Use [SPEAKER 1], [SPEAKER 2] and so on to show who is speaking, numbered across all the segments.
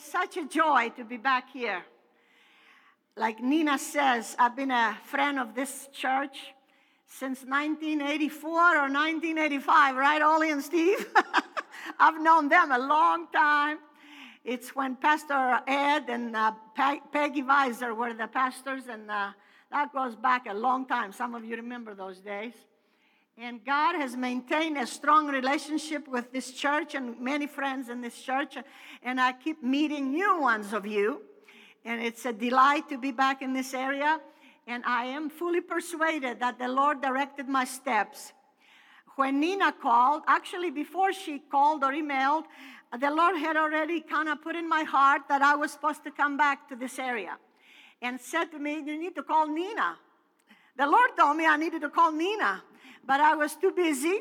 [SPEAKER 1] is such a joy to be back here. Like Nina says, I've been a friend of this church since 1984 or 1985, right, Ollie and Steve? I've known them a long time. It's when Pastor Ed and uh, Peggy Weiser were the pastors, and uh, that goes back a long time. Some of you remember those days. And God has maintained a strong relationship with this church and many friends in this church. And I keep meeting new ones of you. And it's a delight to be back in this area. And I am fully persuaded that the Lord directed my steps. When Nina called, actually, before she called or emailed, the Lord had already kind of put in my heart that I was supposed to come back to this area and said to me, You need to call Nina. The Lord told me I needed to call Nina but I was too busy.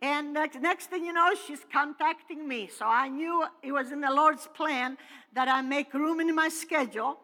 [SPEAKER 1] And next, thing you know, she's contacting me. So I knew it was in the Lord's plan that I make room in my schedule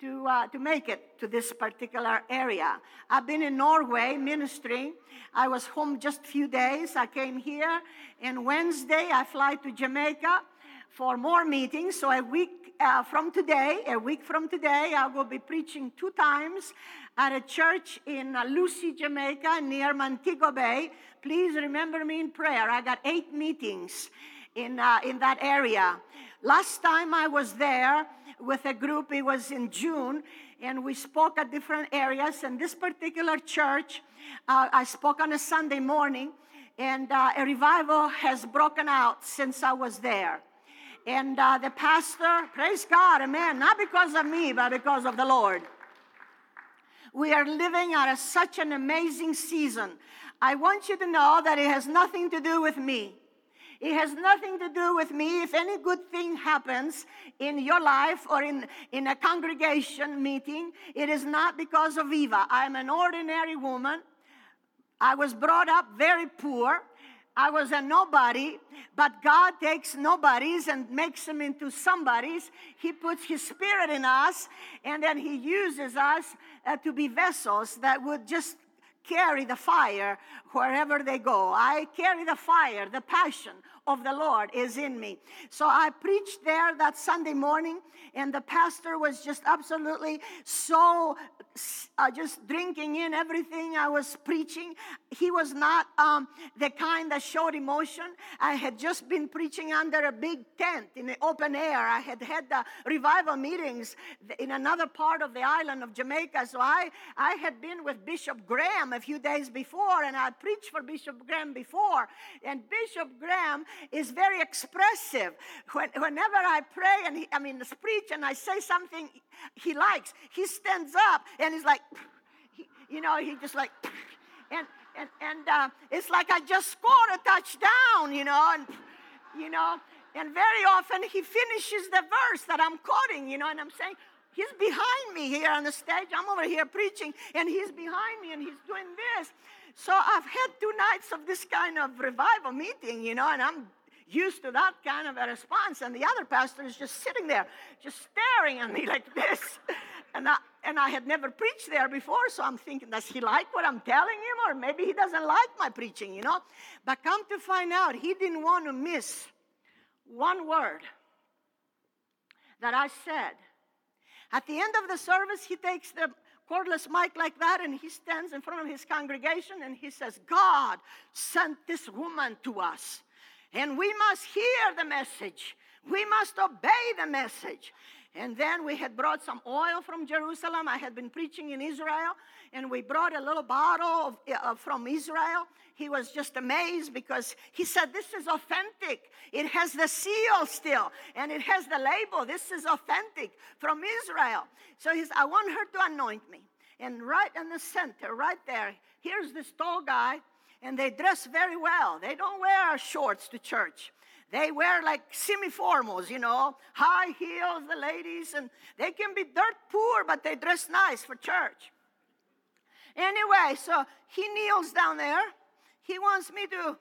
[SPEAKER 1] to, uh, to make it to this particular area. I've been in Norway ministering. I was home just a few days. I came here, and Wednesday I fly to Jamaica for more meetings. So a week uh, from today, a week from today, I will be preaching two times at a church in uh, Lucea, Jamaica, near Montego Bay. Please remember me in prayer. I got eight meetings in, uh, in that area. Last time I was there with a group, it was in June, and we spoke at different areas. And this particular church, uh, I spoke on a Sunday morning, and uh, a revival has broken out since I was there. And uh, the pastor, praise God, amen, not because of me, but because of the Lord. We are living at such an amazing season. I want you to know that it has nothing to do with me. It has nothing to do with me. If any good thing happens in your life or in, in a congregation meeting, it is not because of Eva. I'm an ordinary woman. I was brought up very poor. I was a nobody, but God takes nobodies and makes them into somebodies. He puts His Spirit in us, and then He uses us uh, to be vessels that would just carry the fire wherever they go. I carry the fire, the passion of the Lord is in me. So I preached there that Sunday morning, and the pastor was just absolutely so uh, just drinking in everything I was preaching. He was not um, the kind that showed emotion. I had just been preaching under a big tent in the open air. I had had the revival meetings in another part of the island of Jamaica. So I, I had been with Bishop Graham a few days before, and I preached for Bishop Graham before. And Bishop Graham is very expressive. When, whenever I pray and he, I mean, preach and I say something he likes, he stands up and he's like, he, you know, he just like, and and and uh, it's like I just scored a touchdown, you know, and you know, and very often he finishes the verse that I'm quoting, you know, and I'm saying, he's behind me here on the stage. I'm over here preaching, and he's behind me, and he's doing this. So I've had two nights of this kind of revival meeting, you know, and I'm used to that kind of a response. And the other pastor is just sitting there, just staring at me like this. And I, and I had never preached there before, so I'm thinking, does he like what I'm telling him? Or maybe he doesn't like my preaching, you know? But come to find out, he didn't want to miss one word that I said. At the end of the service, he takes the cordless mic like that and he stands in front of his congregation and he says, God sent this woman to us. And we must hear the message. We must obey the message. And then we had brought some oil from Jerusalem. I had been preaching in Israel, and we brought a little bottle of, uh, from Israel. He was just amazed because he said, This is authentic. It has the seal still, and it has the label. This is authentic from Israel. So he said, I want her to anoint me. And right in the center, right there, here's this tall guy, and they dress very well. They don't wear shorts to church. They wear like semi-formals, you know, high heels, the ladies, and they can be dirt poor, but they dress nice for church. Anyway, so he kneels down there. He wants me to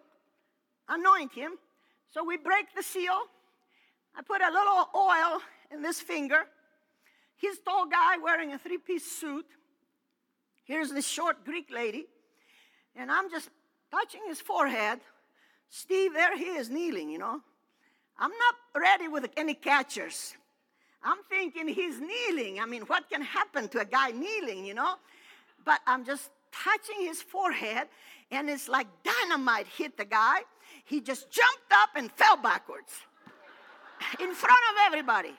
[SPEAKER 1] anoint him. So we break the seal. I put a little oil in this finger. He's tall guy wearing a three-piece suit. Here's this short Greek lady. And I'm just touching his forehead Steve, there he is kneeling, you know. I'm not ready with any catchers. I'm thinking he's kneeling. I mean, what can happen to a guy kneeling, you know? But I'm just touching his forehead, and it's like dynamite hit the guy. He just jumped up and fell backwards in front of everybody.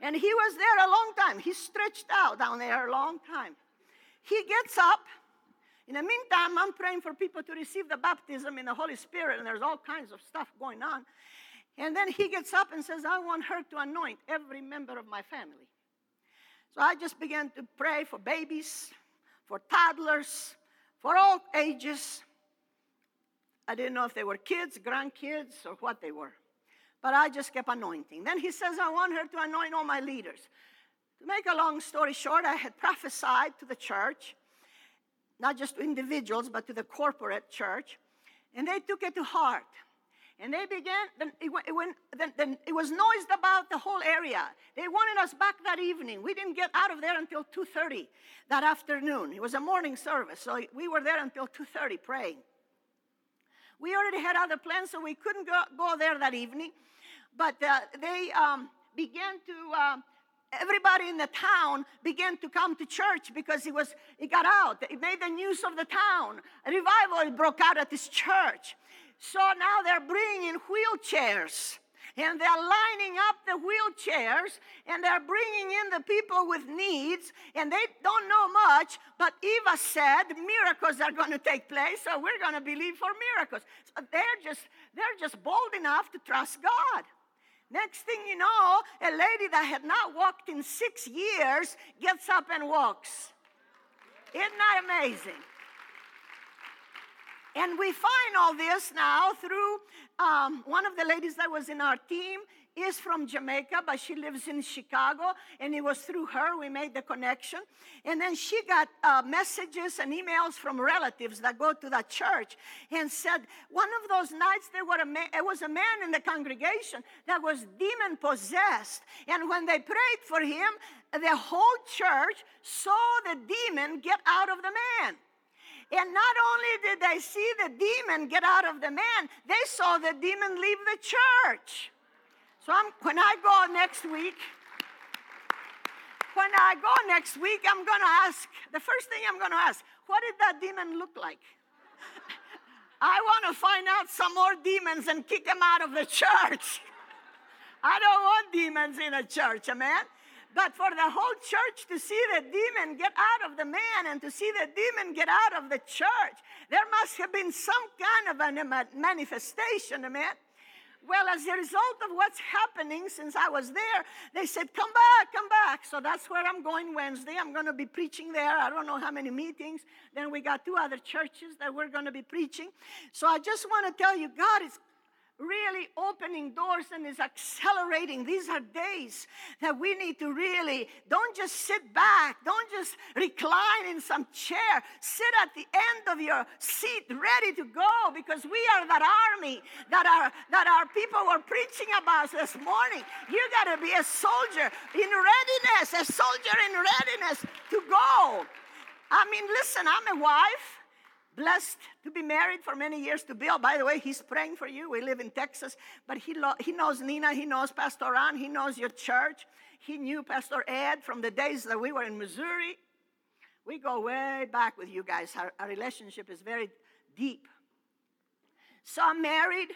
[SPEAKER 1] And he was there a long time. He stretched out down there a long time. He gets up. In the meantime, I'm praying for people to receive the baptism in the Holy Spirit, and there's all kinds of stuff going on. And then he gets up and says, I want her to anoint every member of my family. So I just began to pray for babies, for toddlers, for all ages. I didn't know if they were kids, grandkids, or what they were. But I just kept anointing. Then he says, I want her to anoint all my leaders. To make a long story short, I had prophesied to the church, not just to individuals, but to the corporate church, and they took it to heart. And they began, then it, went, it, went, then, then it was noised about the whole area. They wanted us back that evening. We didn't get out of there until 2.30 that afternoon. It was a morning service, so we were there until 2.30 praying. We already had other plans, so we couldn't go, go there that evening. But uh, they um, began to, uh, everybody in the town began to come to church because it was, it got out. It made the news of the town. A revival broke out at this church. So now they're bringing wheelchairs and they're lining up the wheelchairs and they're bringing in the people with needs and they don't know much but eva said miracles are going to take place so we're going to believe for miracles so they're just they're just bold enough to trust god next thing you know a lady that had not walked in six years gets up and walks. Isn't that amazing? And we find all this now through um, one of the ladies that was in our team is from Jamaica, but she lives in Chicago, and it was through her we made the connection. And then she got uh, messages and emails from relatives that go to that church and said one of those nights there were a it was a man in the congregation that was demon possessed, and when they prayed for him, the whole church saw the demon get out of the man. And not only did they see the demon get out of the man, they saw the demon leave the church. So I'm, when I go next week, when I go next week, I'm going to ask, the first thing I'm going to ask, what did that demon look like? I want to find out some more demons and kick them out of the church. I don't want demons in a church, amen? But for the whole church to see the demon get out of the man and to see the demon get out of the church, there must have been some kind of a manifestation, amen? Well, as a result of what's happening since I was there, they said, Come back, come back. So that's where I'm going Wednesday. I'm going to be preaching there. I don't know how many meetings. Then we got two other churches that we're going to be preaching. So I just want to tell you, God is really opening doors and is accelerating. These are days that we need to really don't just sit back, don't just recline in some chair. Sit at the end of your seat ready to go because we are that army that our that our people were preaching about this morning. You got to be a soldier in readiness, a soldier in readiness to go. I mean, listen, I'm a wife blessed to be married for many years to Bill. By the way, he's praying for you. We live in Texas, but he, lo- he knows Nina, he knows Pastor Ron, he knows your church. He knew Pastor Ed from the days that we were in Missouri. We go way back with you guys. Our, our relationship is very deep. So I'm married.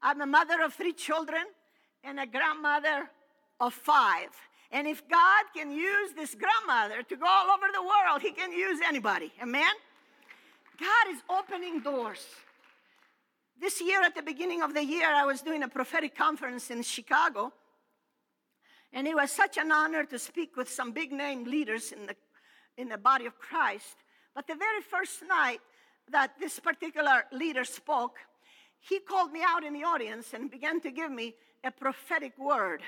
[SPEAKER 1] I'm a mother of three children and a grandmother of five. And if God can use this grandmother to go all over the world, He can use anybody. Amen? God is opening doors. This year, at the beginning of the year, I was doing a prophetic conference in Chicago. And it was such an honor to speak with some big name leaders in the, in the body of Christ. But the very first night that this particular leader spoke, he called me out in the audience and began to give me a prophetic word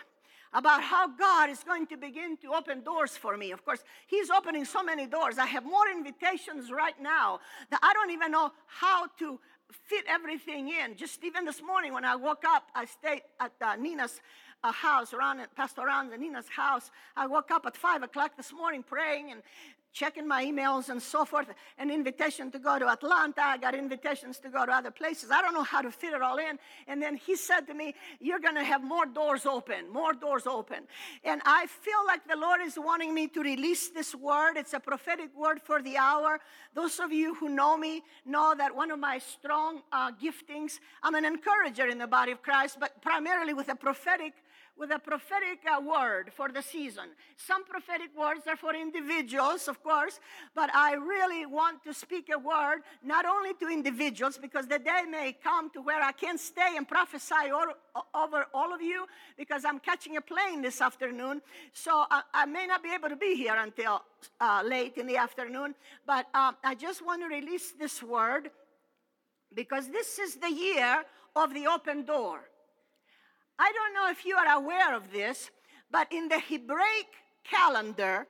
[SPEAKER 1] about how God is going to begin to open doors for me. Of course, He's opening so many doors. I have more invitations right now that I don't even know how to fit everything in. Just even this morning when I woke up, I stayed at uh, Nina's uh, house, around Pastor Ron and Nina's house. I woke up at five o'clock this morning praying, and checking my emails and so forth. An invitation to go to Atlanta. I got invitations to go to other places. I don't know how to fit it all in. And then he said to me, You're going to have more doors open, more doors open. And I feel like the Lord is wanting me to release this word. It's a prophetic word for the hour. Those of you who know me know that one of my strong uh, giftings, I'm an encourager in the body of Christ, but primarily with a prophetic with a prophetic uh, word for the season. Some prophetic words are for individuals, of course, but I really want to speak a word not only to individuals, because the day may come to where I can't stay and prophesy all, over all of you because I'm catching a plane this afternoon. So I, I may not be able to be here until uh, late in the afternoon, but um, I just want to release this word because this is the year of the open door. I don't know if you are aware of this, but in the Hebraic calendar,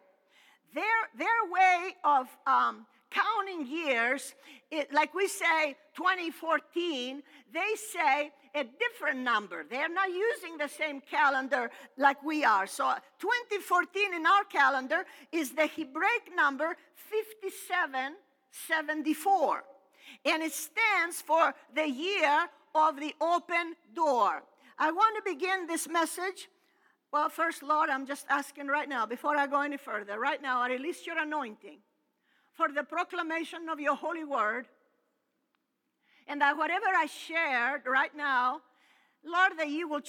[SPEAKER 1] their, their way of um, counting years, it, like we say 2014, they say a different number. They're not using the same calendar like we are. So 2014 in our calendar is the Hebraic number 5774. And it stands for the year of the open door. I want to begin this message. Well, first, Lord, I'm just asking right now, before I go any further, right now, I release your anointing for the proclamation of your holy word. And that whatever I shared right now, Lord, that you will